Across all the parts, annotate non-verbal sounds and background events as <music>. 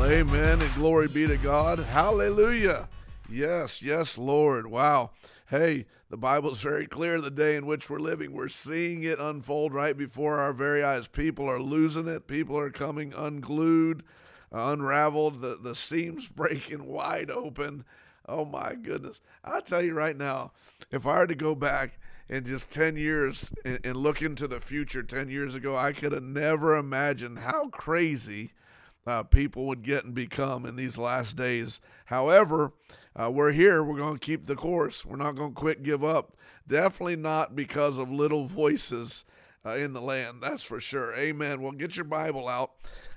Amen and glory be to God. Hallelujah. Yes, yes, Lord. Wow. Hey, the Bible's very clear the day in which we're living. We're seeing it unfold right before our very eyes. People are losing it. People are coming unglued, uh, unraveled, the, the seams <laughs> breaking wide open. Oh my goodness. I'll tell you right now, if I were to go back in just 10 years and, and look into the future 10 years ago, I could have never imagined how crazy uh, people would get and become in these last days. However, uh, we're here. We're going to keep the course. We're not going to quit, give up. Definitely not because of little voices uh, in the land. That's for sure. Amen. Well, get your Bible out.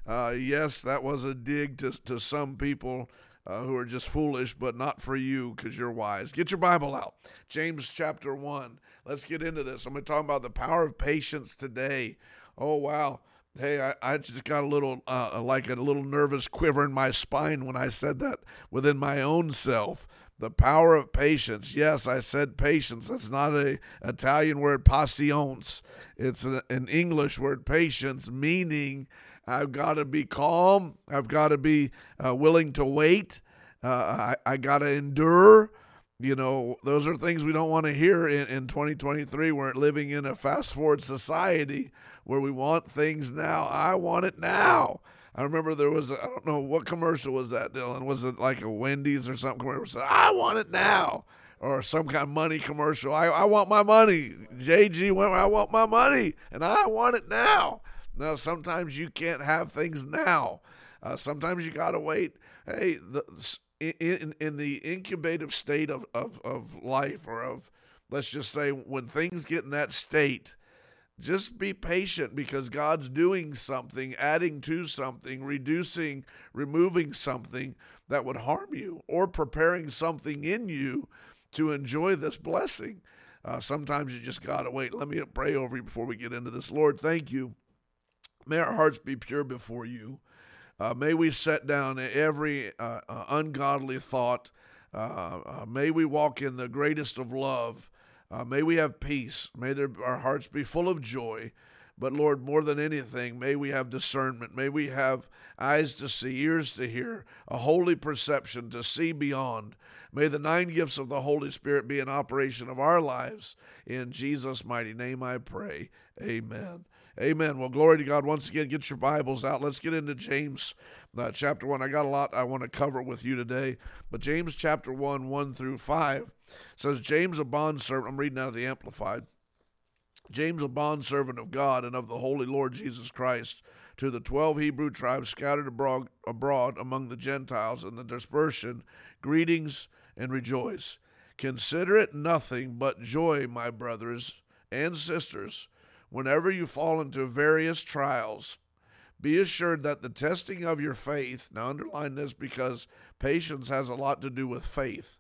Uh, yes, that was a dig to, to some people. Uh, who are just foolish, but not for you because you're wise. Get your Bible out. James chapter 1. Let's get into this. I'm going to talk about the power of patience today. Oh, wow. Hey, I, I just got a little, uh, like a little nervous quiver in my spine when I said that within my own self. The power of patience. Yes, I said patience. That's not a Italian word, patience. It's a, an English word, patience, meaning I've got to be calm. I've got to be uh, willing to wait. Uh, I, I got to endure. You know, those are things we don't want to hear in, in 2023. We're living in a fast forward society where we want things now. I want it now. I remember there was, I don't know, what commercial was that, Dylan? Was it like a Wendy's or something commercial? Said, I want it now. Or some kind of money commercial. I, I want my money. JG went, I want my money, and I want it now. Now, sometimes you can't have things now. Uh, sometimes you got to wait. Hey, the, in, in the incubative state of, of, of life, or of, let's just say, when things get in that state, just be patient because God's doing something, adding to something, reducing, removing something that would harm you, or preparing something in you to enjoy this blessing. Uh, sometimes you just got to wait. Let me pray over you before we get into this. Lord, thank you May our hearts be pure before you. Uh, may we set down every uh, uh, ungodly thought. Uh, uh, may we walk in the greatest of love. Uh, may we have peace. May there, our hearts be full of joy. But Lord, more than anything, may we have discernment. May we have eyes to see, ears to hear, a holy perception to see beyond. May the nine gifts of the Holy Spirit be in operation of our lives. In Jesus' mighty name I pray. Amen. Amen. Well, glory to God. Once again, get your Bibles out. Let's get into James uh, chapter 1. I got a lot I want to cover with you today. But James chapter 1, 1 through 5 says, James, a bondservant, I'm reading out of the Amplified. James, a bondservant of God and of the Holy Lord Jesus Christ, to the twelve Hebrew tribes scattered abroad, abroad among the Gentiles in the dispersion, greetings and rejoice. Consider it nothing but joy, my brothers and sisters whenever you fall into various trials, be assured that the testing of your faith, now underline this because patience has a lot to do with faith.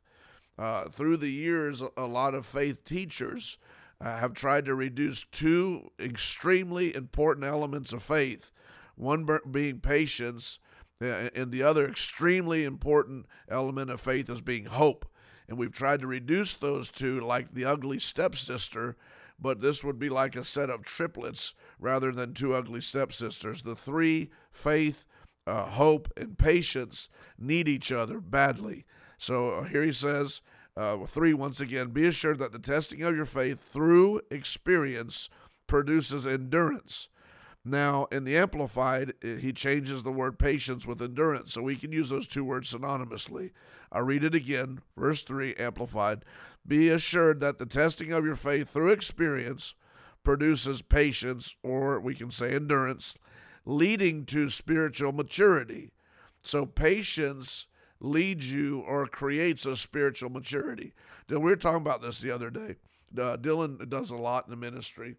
Uh, through the years, a lot of faith teachers uh, have tried to reduce two extremely important elements of faith one being patience, and the other extremely important element of faith is being hope. And we've tried to reduce those two like the ugly stepsister but this would be like a set of triplets rather than two ugly stepsisters. The three, faith, uh, hope, and patience, need each other badly. So uh, here he says, uh, three, once again, be assured that the testing of your faith through experience produces endurance. Now, in the Amplified, he changes the word patience with endurance, so we can use those two words synonymously. I'll read it again, verse 3, Amplified. Be assured that the testing of your faith through experience produces patience, or we can say endurance, leading to spiritual maturity. So, patience leads you or creates a spiritual maturity. We were talking about this the other day. Uh, Dylan does a lot in the ministry,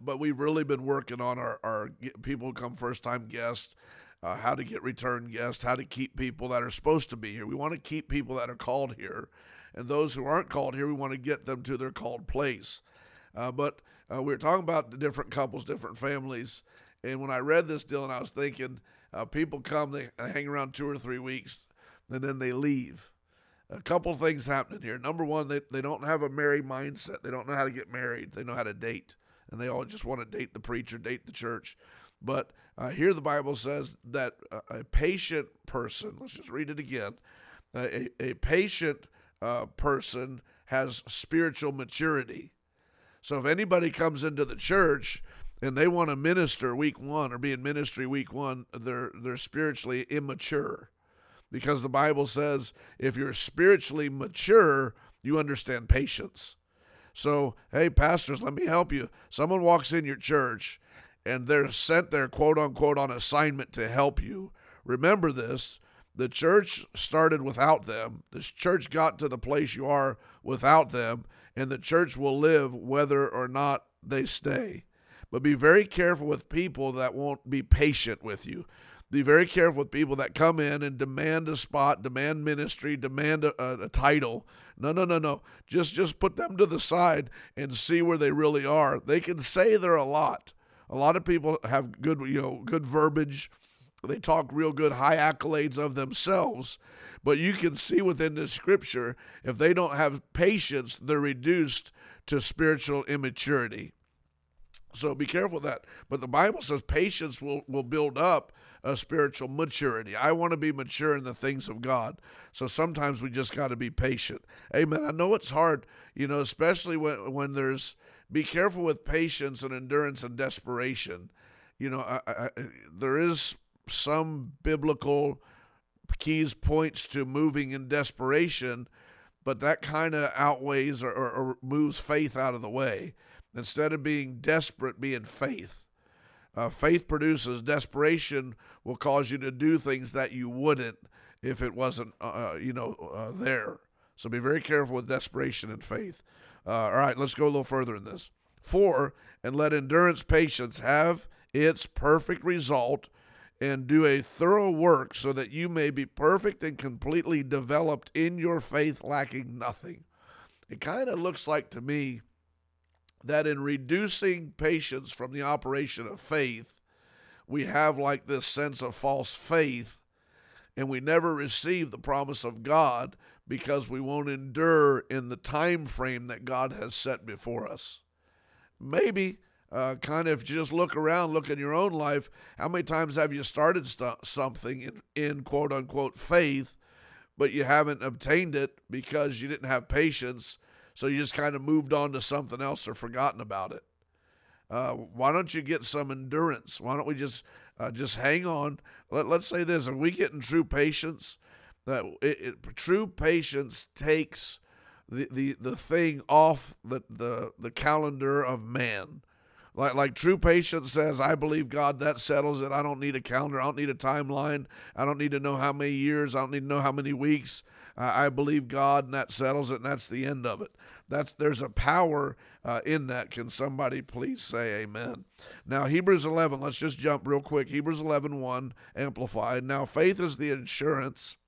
but we've really been working on our, our people who come first time guests. Uh, how to get return guests, how to keep people that are supposed to be here. We want to keep people that are called here and those who aren't called here, we want to get them to their called place. Uh, but uh, we were talking about the different couples, different families, and when I read this, Dylan, I was thinking uh, people come, they hang around two or three weeks, and then they leave. A couple things happening here. Number one, they, they don't have a married mindset. They don't know how to get married. They know how to date, and they all just want to date the preacher, date the church. But uh, here the Bible says that a patient person, let's just read it again, a, a patient uh, person has spiritual maturity. So if anybody comes into the church and they want to minister week one or be in ministry week one, they're they're spiritually immature. Because the Bible says if you're spiritually mature, you understand patience. So, hey, pastors, let me help you. Someone walks in your church and they're sent there, quote unquote, on assignment to help you. Remember this the church started without them. This church got to the place you are without them, and the church will live whether or not they stay. But be very careful with people that won't be patient with you. Be very careful with people that come in and demand a spot, demand ministry, demand a, a, a title. No, no, no, no. Just just put them to the side and see where they really are. They can say they're a lot. A lot of people have good, you know, good verbiage they talk real good high accolades of themselves, but you can see within the scripture if they don't have patience, they're reduced to spiritual immaturity. So be careful that. But the Bible says patience will, will build up a spiritual maturity. I want to be mature in the things of God. So sometimes we just got to be patient. Amen. I know it's hard, you know, especially when when there's be careful with patience and endurance and desperation. You know, I, I, there is some biblical keys points to moving in desperation, but that kind of outweighs or, or, or, moves faith out of the way. Instead of being desperate, being faith. Uh, faith produces desperation will cause you to do things that you wouldn't if it wasn't, uh, uh you know, uh, there. So be very careful with desperation and faith. Uh, all right, let's go a little further in this. Four, and let endurance patience have its perfect result and do a thorough work so that you may be perfect and completely developed in your faith, lacking nothing. It kind of looks like to me that in reducing patience from the operation of faith, we have like this sense of false faith and we never receive the promise of God because we won't endure in the time frame that God has set before us. Maybe uh, kind of just look around, look in your own life. How many times have you started st- something in, in quote unquote faith, but you haven't obtained it because you didn't have patience? So you just kind of moved on to something else or forgotten about it. Uh, why don't you get some endurance? Why don't we just uh, just hang on? Let, let's say this: Are we getting true patience? That it, it, true patience takes the, the, the thing off the, the, the calendar of man. Like like true patience says, I believe God, that settles it. I don't need a calendar. I don't need a timeline. I don't need to know how many years. I don't need to know how many weeks. Uh, I believe God, and that settles it, and that's the end of it. That's there's a power uh, in that. Can somebody please say Amen? Now Hebrews 11. Let's just jump real quick. Hebrews 11, 1, amplified. Now faith is the insurance,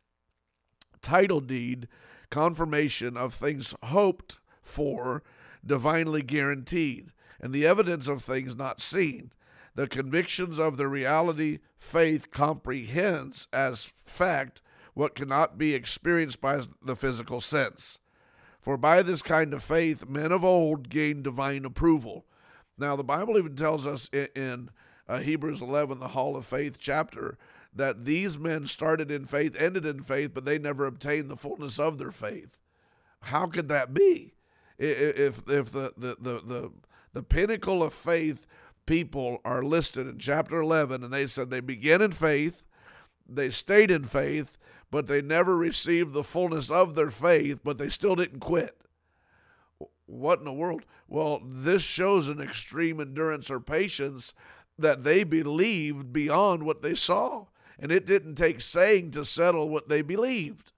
title deed, confirmation of things hoped for, divinely guaranteed and the evidence of things not seen. The convictions of the reality faith comprehends as fact what cannot be experienced by the physical sense. For by this kind of faith, men of old gained divine approval. Now, the Bible even tells us in uh, Hebrews 11, the Hall of Faith chapter, that these men started in faith, ended in faith, but they never obtained the fullness of their faith. How could that be? If if the the the, the the pinnacle of faith people are listed in chapter 11, and they said they began in faith, they stayed in faith, but they never received the fullness of their faith, but they still didn't quit. What in the world? Well, this shows an extreme endurance or patience that they believed beyond what they saw. And it didn't take saying to settle what they believed.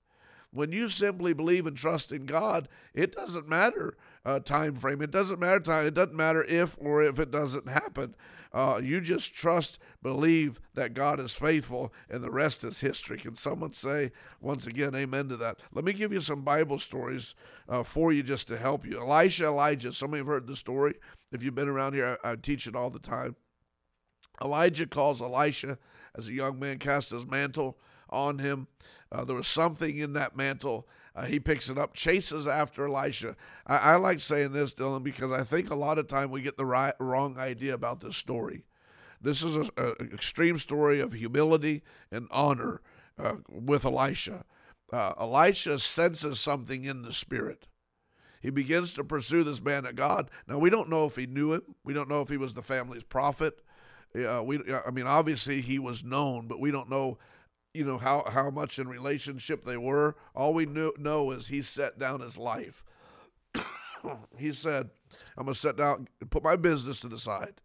When you simply believe and trust in God, it doesn't matter uh, time frame. It doesn't matter time. It doesn't matter if or if it doesn't happen. Uh, you just trust, believe that God is faithful, and the rest is history. Can someone say once again, Amen to that? Let me give you some Bible stories uh, for you just to help you. Elisha, Elijah. Some of you have heard the story. If you've been around here, I, I teach it all the time. Elijah calls Elisha as a young man, cast his mantle on him. Uh, there was something in that mantle uh, he picks it up, chases after Elisha. I, I, like saying this, Dylan, because I think a lot of time we get the right, wrong idea about this story. This is an extreme story of humility and honor uh, with Elisha. Uh, Elisha senses something in the spirit. He begins to pursue this man of God. Now we don't know if he knew him. We don't know if he was the family's prophet. Uh, we, I mean, obviously he was known, but we don't know, you know, how how much in relationship they were. All we knew, know is he set down his life. <coughs> he said, "I'm gonna set down, put my business to the side."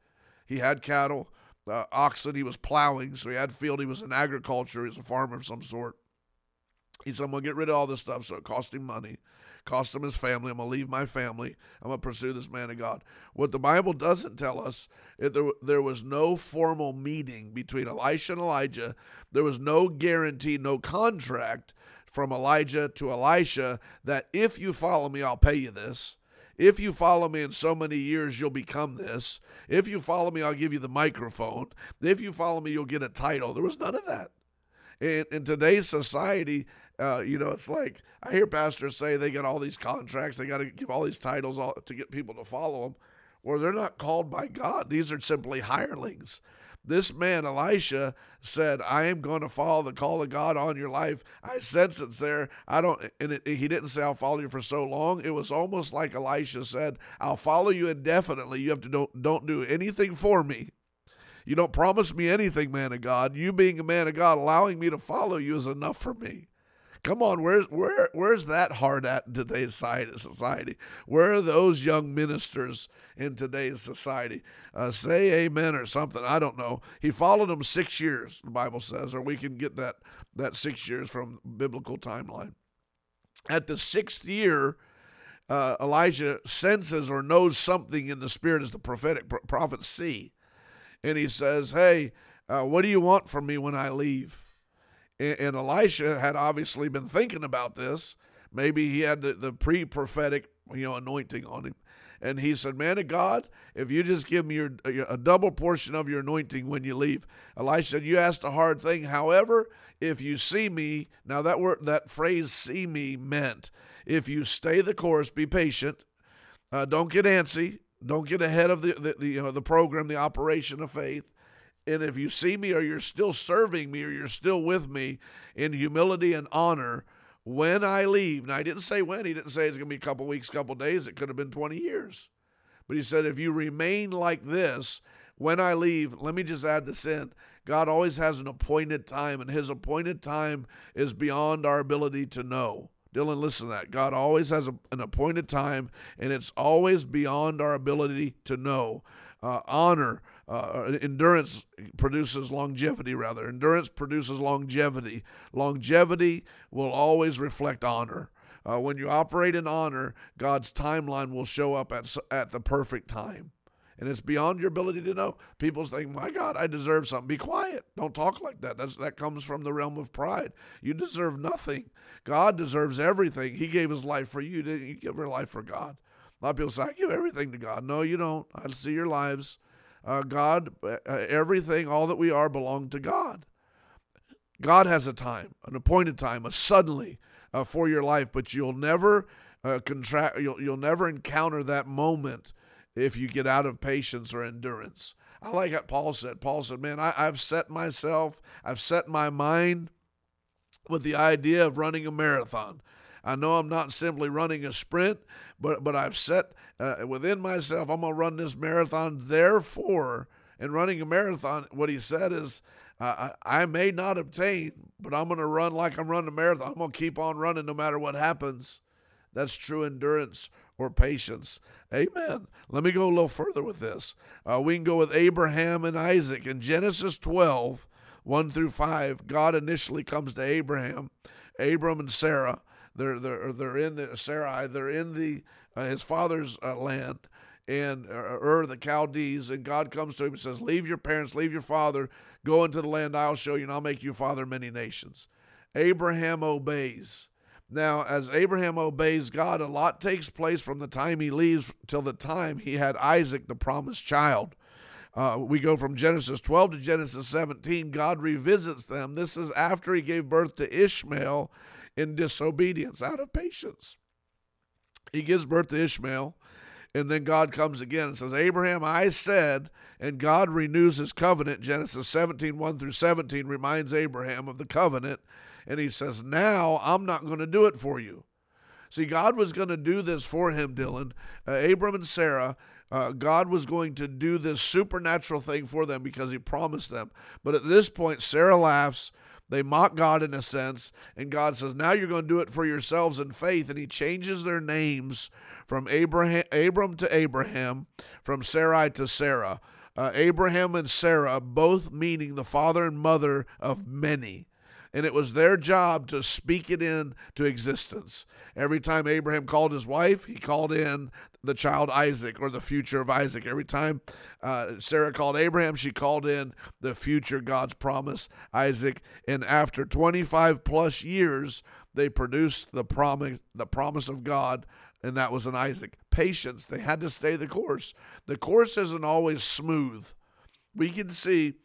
He had cattle, uh, oxen. He was plowing, so he had field. He was in agriculture. He was a farmer of some sort. He said, I'm to get rid of all this stuff. So it cost him money, cost him his family. I'm going to leave my family. I'm going to pursue this man of God. What the Bible doesn't tell us, it, there, there was no formal meeting between Elisha and Elijah. There was no guarantee, no contract from Elijah to Elisha that if you follow me, I'll pay you this. If you follow me in so many years, you'll become this. If you follow me, I'll give you the microphone. If you follow me, you'll get a title. There was none of that. In, in today's society, uh, you know, it's like I hear pastors say they got all these contracts, they got to give all these titles all, to get people to follow them. Well, they're not called by God. These are simply hirelings. This man, Elisha, said, I am going to follow the call of God on your life. I sense it's there. I don't, and it, he didn't say, I'll follow you for so long. It was almost like Elisha said, I'll follow you indefinitely. You have to don't, don't do anything for me. You don't promise me anything, man of God. You being a man of God, allowing me to follow you is enough for me. Come on, where's where where's that heart at in today's society? Where are those young ministers in today's society? Uh, say amen or something. I don't know. He followed them six years, the Bible says, or we can get that that six years from biblical timeline. At the sixth year, uh, Elijah senses or knows something in the spirit as the prophetic prophets see, and he says, "Hey, uh, what do you want from me when I leave?" And Elisha had obviously been thinking about this. Maybe he had the, the pre prophetic you know anointing on him. And he said, Man of God, if you just give me your, a double portion of your anointing when you leave. Elisha said, You asked a hard thing. However, if you see me, now that word, that phrase see me meant if you stay the course, be patient, uh, don't get antsy, don't get ahead of the, the, the, you know, the program, the operation of faith. And if you see me or you're still serving me or you're still with me in humility and honor when I leave, now I didn't say when, he didn't say it's going to be a couple weeks, couple days, it could have been 20 years. But he said, if you remain like this when I leave, let me just add this in. God always has an appointed time, and his appointed time is beyond our ability to know. Dylan, listen to that. God always has a, an appointed time, and it's always beyond our ability to know. Uh, honor, uh, endurance produces longevity, rather. Endurance produces longevity. Longevity will always reflect honor. Uh, when you operate in honor, God's timeline will show up at, at the perfect time. And it's beyond your ability to know. People think, my God, I deserve something. Be quiet. Don't talk like that. That's, that comes from the realm of pride. You deserve nothing. God deserves everything. He gave his life for you. Didn't you give your life for God? A lot of people say, I give everything to God. No, you don't. I see your lives uh, God, uh, everything, all that we are, belong to God. God has a time, an appointed time, a suddenly uh, for your life, but you'll never uh, contract, you'll, you'll never encounter that moment if you get out of patience or endurance. I like what Paul said. Paul said, Man, I, I've set myself, I've set my mind with the idea of running a marathon. I know I'm not simply running a sprint, but but I've set uh, within myself I'm going to run this marathon. Therefore, in running a marathon, what he said is. Uh, I, I may not obtain, but I'm going to run like I'm running a marathon. I'm going to keep on running no matter what happens. That's true endurance or patience. Amen. Let me go a little further with this. Uh, we can go with Abraham and Isaac. In Genesis 12, 1 through 5, God initially comes to Abraham, Abram and Sarah, they're they're they're in the Sarai. They're in the uh, his father's uh, land and uh, Ur the Chaldees, and God comes to him and says, "Leave your parents, leave your father, go into the land I'll show you, and I'll make you father many nations." Abraham obeys. Now, as Abraham obeys God, a lot takes place from the time he leaves till the time he had Isaac, the promised child. Uh, we go from Genesis 12 to Genesis 17. God revisits them. This is after he gave birth to Ishmael in disobedience, out of patience. He gives birth to Ishmael, And then God comes again and says, Abraham, I said, and God renews his covenant. Genesis 17, 1 through 17 reminds Abraham of the covenant. And he says, Now I'm not going to do it for you. See, God was going to do this for him, Dylan. Uh, Abram and Sarah, uh, God was going to do this supernatural thing for them because he promised them. But at this point, Sarah laughs. They mock God in a sense. And God says, Now you're going to do it for yourselves in faith. And he changes their names from Abraham, Abram to Abraham, from Sarai to Sarah. Uh, Abraham and Sarah, both meaning the father and mother of many and it was their job to speak it into existence. Every time Abraham called his wife, he called in the child Isaac or the future of Isaac. Every time uh, Sarah called Abraham, she called in the future God's promise, Isaac. And after 25 plus years, they produced the promise, the promise of God, and that was an Isaac. Patience. They had to stay the course. The course isn't always smooth. We can see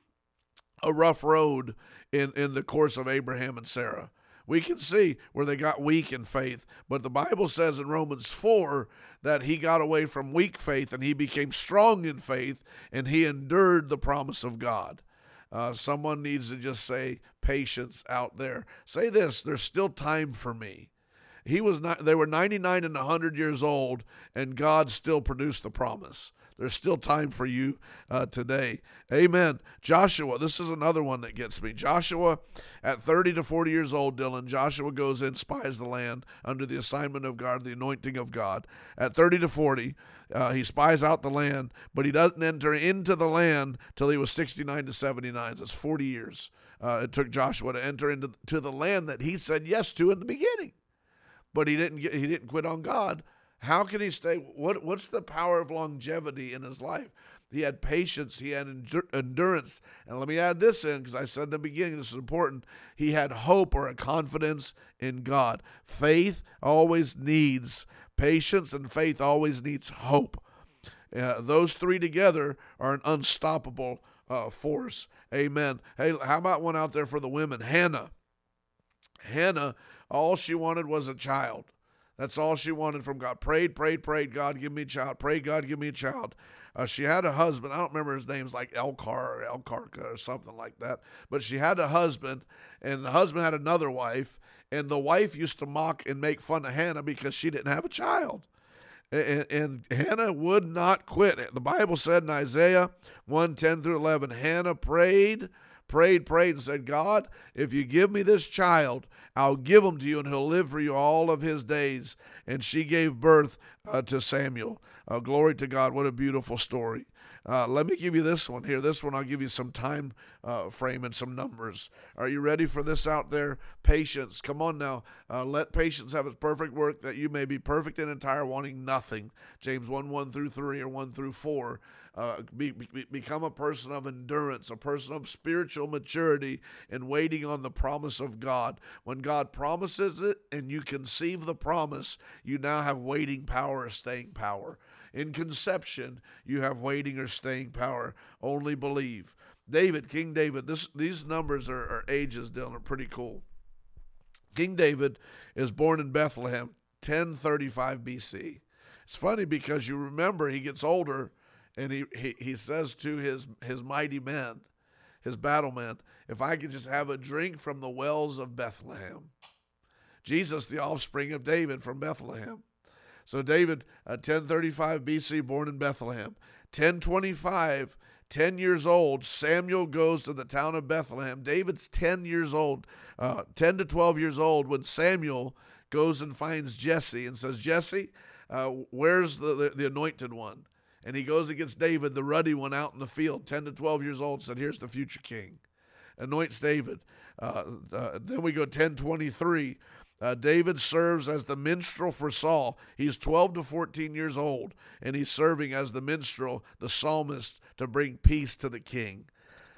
a rough road in, in the course of Abraham and Sarah. We can see where they got weak in faith, but the Bible says in Romans 4 that he got away from weak faith and he became strong in faith and he endured the promise of God. Uh, someone needs to just say patience out there. Say this there's still time for me. He was not, they were 99 and 100 years old, and God still produced the promise. There's still time for you uh, today. Amen. Joshua, this is another one that gets me. Joshua, at 30 to 40 years old, Dylan, Joshua goes in, spies the land under the assignment of God, the anointing of God. At 30 to 40, uh, he spies out the land, but he doesn't enter into the land till he was 69 to 79. That's 40 years. Uh, it took Joshua to enter into to the land that he said yes to in the beginning, but he didn't get, he didn't quit on God how can he stay? What What's the power of longevity in his life? He had patience, he had endur- endurance. And let me add this in because I said in the beginning, this is important. He had hope or a confidence in God. Faith always needs patience, and faith always needs hope. Uh, those three together are an unstoppable uh, force. Amen. Hey, how about one out there for the women? Hannah. Hannah, all she wanted was a child. That's all she wanted from God. Prayed, prayed, prayed. God, give me a child. Pray, God, give me a child. Uh, she had a husband. I don't remember his name's like Elkar or Elkarka or something like that. But she had a husband, and the husband had another wife, and the wife used to mock and make fun of Hannah because she didn't have a child. And, and Hannah would not quit. The Bible said in Isaiah 1 10 through 11, Hannah prayed, prayed, prayed, and said, God, if you give me this child, I'll give him to you, and he'll live for you all of his days. And she gave birth uh, to Samuel. Uh, glory to God. What a beautiful story. Uh, let me give you this one here. This one, I'll give you some time uh, frame and some numbers. Are you ready for this out there? Patience. Come on now. Uh, let patience have its perfect work that you may be perfect and entire, wanting nothing. James 1 1 through 3 or 1 through 4. Uh, be, be, become a person of endurance, a person of spiritual maturity, and waiting on the promise of God. When God promises it and you conceive the promise, you now have waiting power staying power. In conception, you have waiting or staying power. Only believe. David, King David, this, these numbers are, are ages, Dylan, are pretty cool. King David is born in Bethlehem, 1035 BC. It's funny because you remember he gets older and he, he, he says to his, his mighty men, his battle men, if I could just have a drink from the wells of Bethlehem. Jesus, the offspring of David from Bethlehem. So David, uh, 1035 BC, born in Bethlehem. 1025, 10 years old, Samuel goes to the town of Bethlehem. David's 10 years old, uh, 10 to 12 years old, when Samuel goes and finds Jesse and says, Jesse, uh, where's the, the, the anointed one? and he goes against David, the ruddy one, out in the field, 10 to 12 years old, said, Here's the future king. Anoints David. Uh, uh, then we go 1023. Uh, David serves as the minstrel for Saul. He's 12 to 14 years old, and he's serving as the minstrel, the psalmist, to bring peace to the king.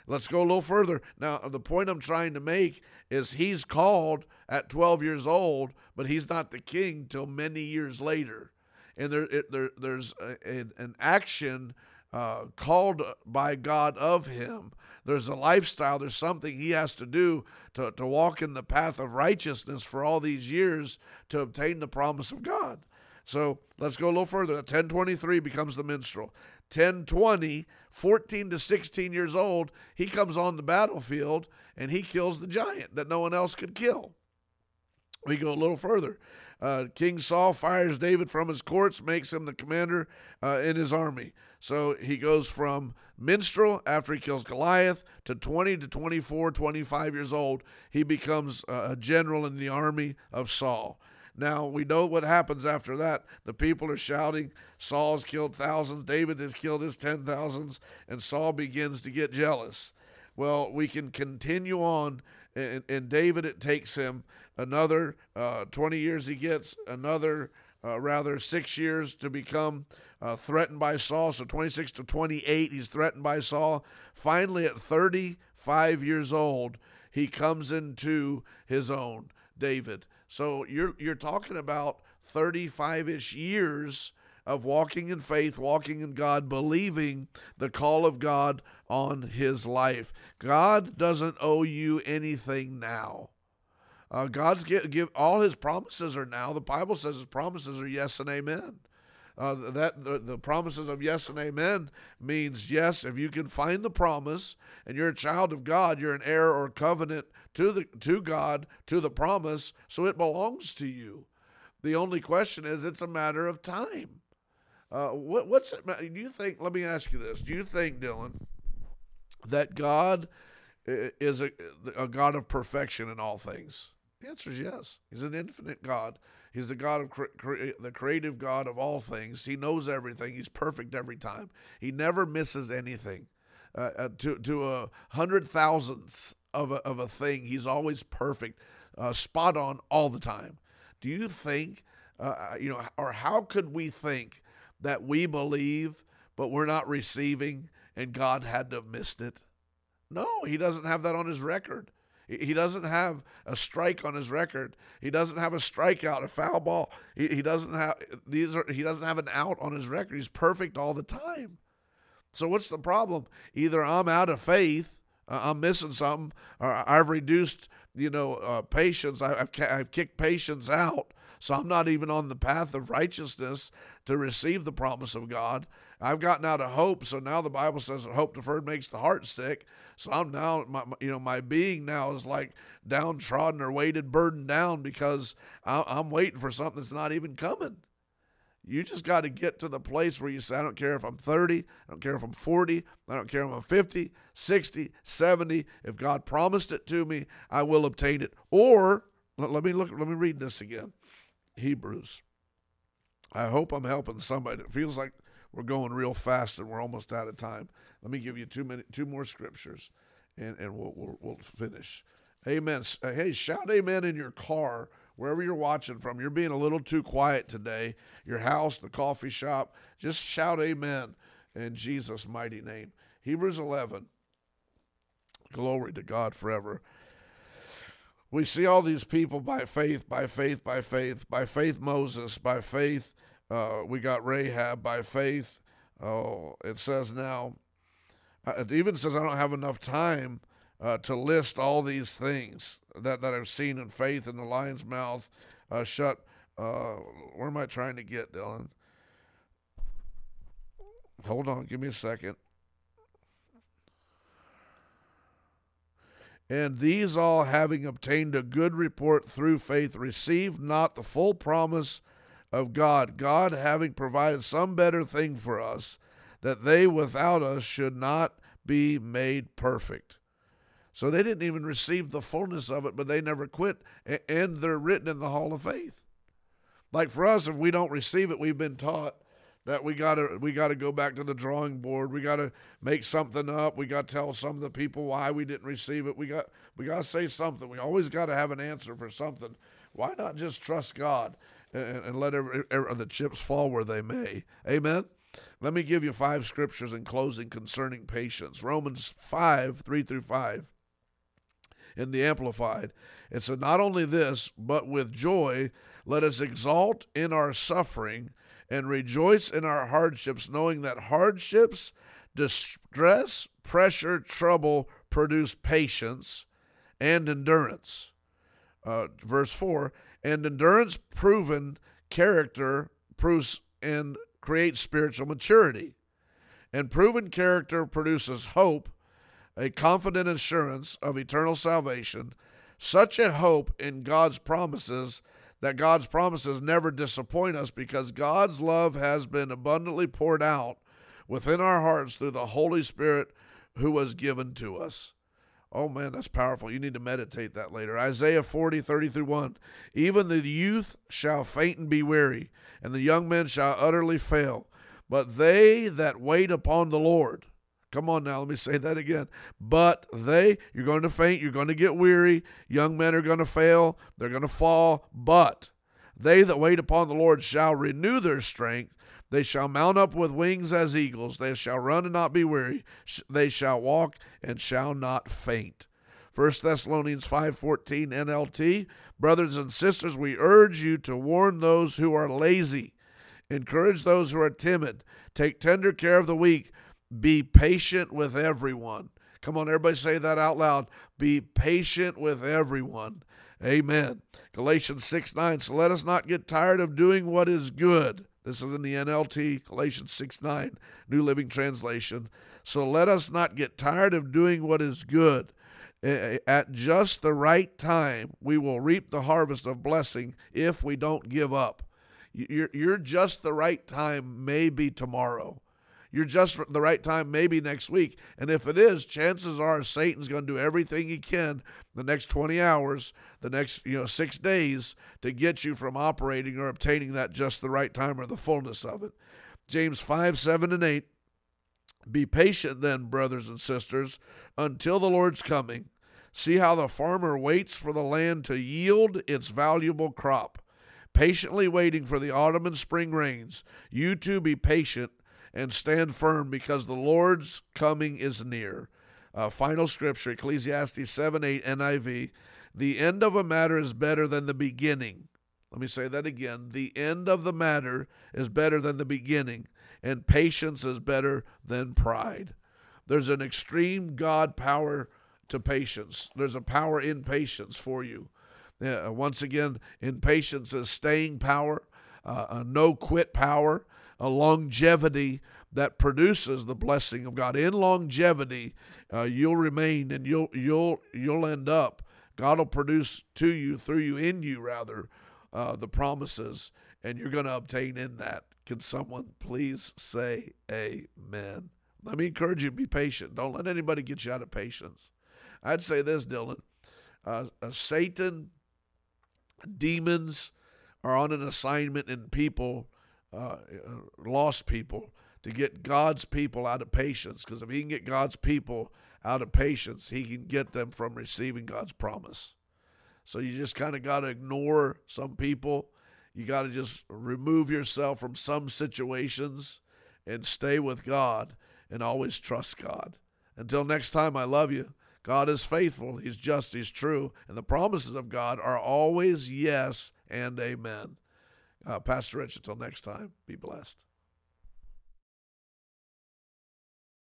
Let's go a little further. Now, the point I'm trying to make is he's called at 12 years old, but he's not the king till many years later and there, it, there there's a, an action uh, called by God of him. There's a lifestyle. There's something he has to do to, to walk in the path of righteousness for all these years to obtain the promise of God. So let's go a little further. 1023 becomes the minstrel. 1020, 14 to 16 years old, he comes on the battlefield and he kills the giant that no one else could kill. We go a little further. Uh, King Saul fires David from his courts, makes him the commander uh, in his army. So he goes from minstrel after he kills Goliath to 20 to 24, 25 years old. He becomes a general in the army of Saul. Now we know what happens after that. The people are shouting, Saul's killed thousands, David has killed his ten thousands, and Saul begins to get jealous. Well, we can continue on, and, and David, it takes him another uh, 20 years, he gets another, uh, rather, six years to become uh, threatened by Saul. So 26 to 28, he's threatened by Saul. Finally, at 35 years old, he comes into his own, David. So you're you're talking about 35ish years of walking in faith, walking in God, believing the call of God on his life. God doesn't owe you anything now. Uh, God's give, give all his promises are now. The Bible says his promises are yes and amen. Uh, that the, the promises of yes and amen means yes if you can find the promise and you're a child of God, you're an heir or covenant to the to God, to the promise, so it belongs to you. The only question is, it's a matter of time. Uh, what, what's it? Do you think? Let me ask you this: Do you think, Dylan, that God is a, a God of perfection in all things? The answer is yes. He's an infinite God. He's the God of cre- cre- the creative God of all things. He knows everything. He's perfect every time. He never misses anything. Uh, uh, to to a hundred thousandths of a, of a thing. He's always perfect, uh, spot on all the time. Do you think, uh, uh, you know, or how could we think that we believe but we're not receiving and God had to have missed it? No, he doesn't have that on his record. He doesn't have a strike on his record. He doesn't have a strikeout, a foul ball. He, he doesn't have these are he doesn't have an out on his record. He's perfect all the time. So what's the problem? Either I'm out of faith uh, I'm missing something, or I've reduced, you know, uh, patience. I, have I've kicked patience out, so I'm not even on the path of righteousness to receive the promise of God. I've gotten out of hope, so now the Bible says that hope deferred makes the heart sick. So I'm now, my, you know, my being now is like downtrodden or weighted, burdened down because I'm waiting for something that's not even coming. You just got to get to the place where you say, I don't care if I'm 30, I don't care if I'm 40, I don't care if I'm 50, 60, 70. If God promised it to me, I will obtain it. Or let, let me look, let me read this again. Hebrews. I hope I'm helping somebody. It feels like we're going real fast and we're almost out of time. Let me give you two minute, two more scriptures, and and we'll we'll, we'll finish. Amen. Uh, hey, shout amen in your car wherever you're watching from, you're being a little too quiet today. Your house, the coffee shop, just shout amen in Jesus' mighty name. Hebrews 11. Glory to God forever. We see all these people by faith, by faith, by faith, by faith, Moses, by faith. Uh, we got Rahab by faith. Oh, it says now, uh, it even says I don't have enough time uh, to list all these things that, that I've seen in faith in the lion's mouth uh, shut. Uh, where am I trying to get, Dylan? Hold on, give me a second. And these all, having obtained a good report through faith, received not the full promise of God, God having provided some better thing for us, that they without us should not be made perfect. So they didn't even receive the fullness of it, but they never quit, and they're written in the Hall of Faith. Like for us, if we don't receive it, we've been taught that we gotta we gotta go back to the drawing board. We gotta make something up. We gotta tell some of the people why we didn't receive it. We got we gotta say something. We always gotta have an answer for something. Why not just trust God and, and let every, every, the chips fall where they may? Amen. Let me give you five scriptures in closing concerning patience. Romans five three through five in the Amplified. It said, Not only this, but with joy, let us exalt in our suffering and rejoice in our hardships, knowing that hardships, distress, pressure, trouble produce patience and endurance. Uh, verse 4 And endurance proven character proves and creates spiritual maturity. And proven character produces hope, a confident assurance of eternal salvation, such a hope in God's promises that God's promises never disappoint us because God's love has been abundantly poured out within our hearts through the Holy Spirit who was given to us. Oh man, that's powerful. You need to meditate that later. Isaiah 40, 30 through 1. Even the youth shall faint and be weary, and the young men shall utterly fail. But they that wait upon the Lord, come on now, let me say that again. But they, you're going to faint, you're going to get weary, young men are going to fail, they're going to fall. But they that wait upon the Lord shall renew their strength. They shall mount up with wings as eagles. They shall run and not be weary. They shall walk and shall not faint. 1 Thessalonians 5:14 NLT Brothers and sisters, we urge you to warn those who are lazy, encourage those who are timid, take tender care of the weak, be patient with everyone. Come on, everybody say that out loud. Be patient with everyone. Amen. Galatians 6 9. So let us not get tired of doing what is good. This is in the NLT, Galatians 6 9, New Living Translation. So let us not get tired of doing what is good. At just the right time, we will reap the harvest of blessing if we don't give up. You're, just the right time, maybe tomorrow. You're just the right time, maybe next week. And if it is, chances are Satan's going to do everything he can the next 20 hours, the next you know six days to get you from operating or obtaining that just the right time or the fullness of it. James 5, 7, and 8. Be patient then, brothers and sisters, until the Lord's coming. See how the farmer waits for the land to yield its valuable crop, patiently waiting for the autumn and spring rains. You too be patient and stand firm because the Lord's coming is near. Uh, final scripture, Ecclesiastes 7 8 NIV. The end of a matter is better than the beginning. Let me say that again. The end of the matter is better than the beginning, and patience is better than pride. There's an extreme God power to patience. There's a power in patience for you. Uh, once again, in patience is staying power, uh, a no quit power, a longevity that produces the blessing of God. In longevity, uh, you'll remain and you'll you'll you'll end up. God will produce to you, through you, in you rather, uh, the promises, and you're going to obtain in that. Can someone please say Amen? Let me encourage you: be patient. Don't let anybody get you out of patience. I'd say this, Dylan: uh, uh Satan, demons are on an assignment in people uh, lost people to get God's people out of patience. Because if he can get God's people out of patience, he can get them from receiving God's promise. So you just kind of got to ignore some people. You got to just remove yourself from some situations and stay with God and always trust God. Until next time, I love you. God is faithful, He's just, He's true, and the promises of God are always yes and amen. Uh, Pastor Rich, until next time, be blessed.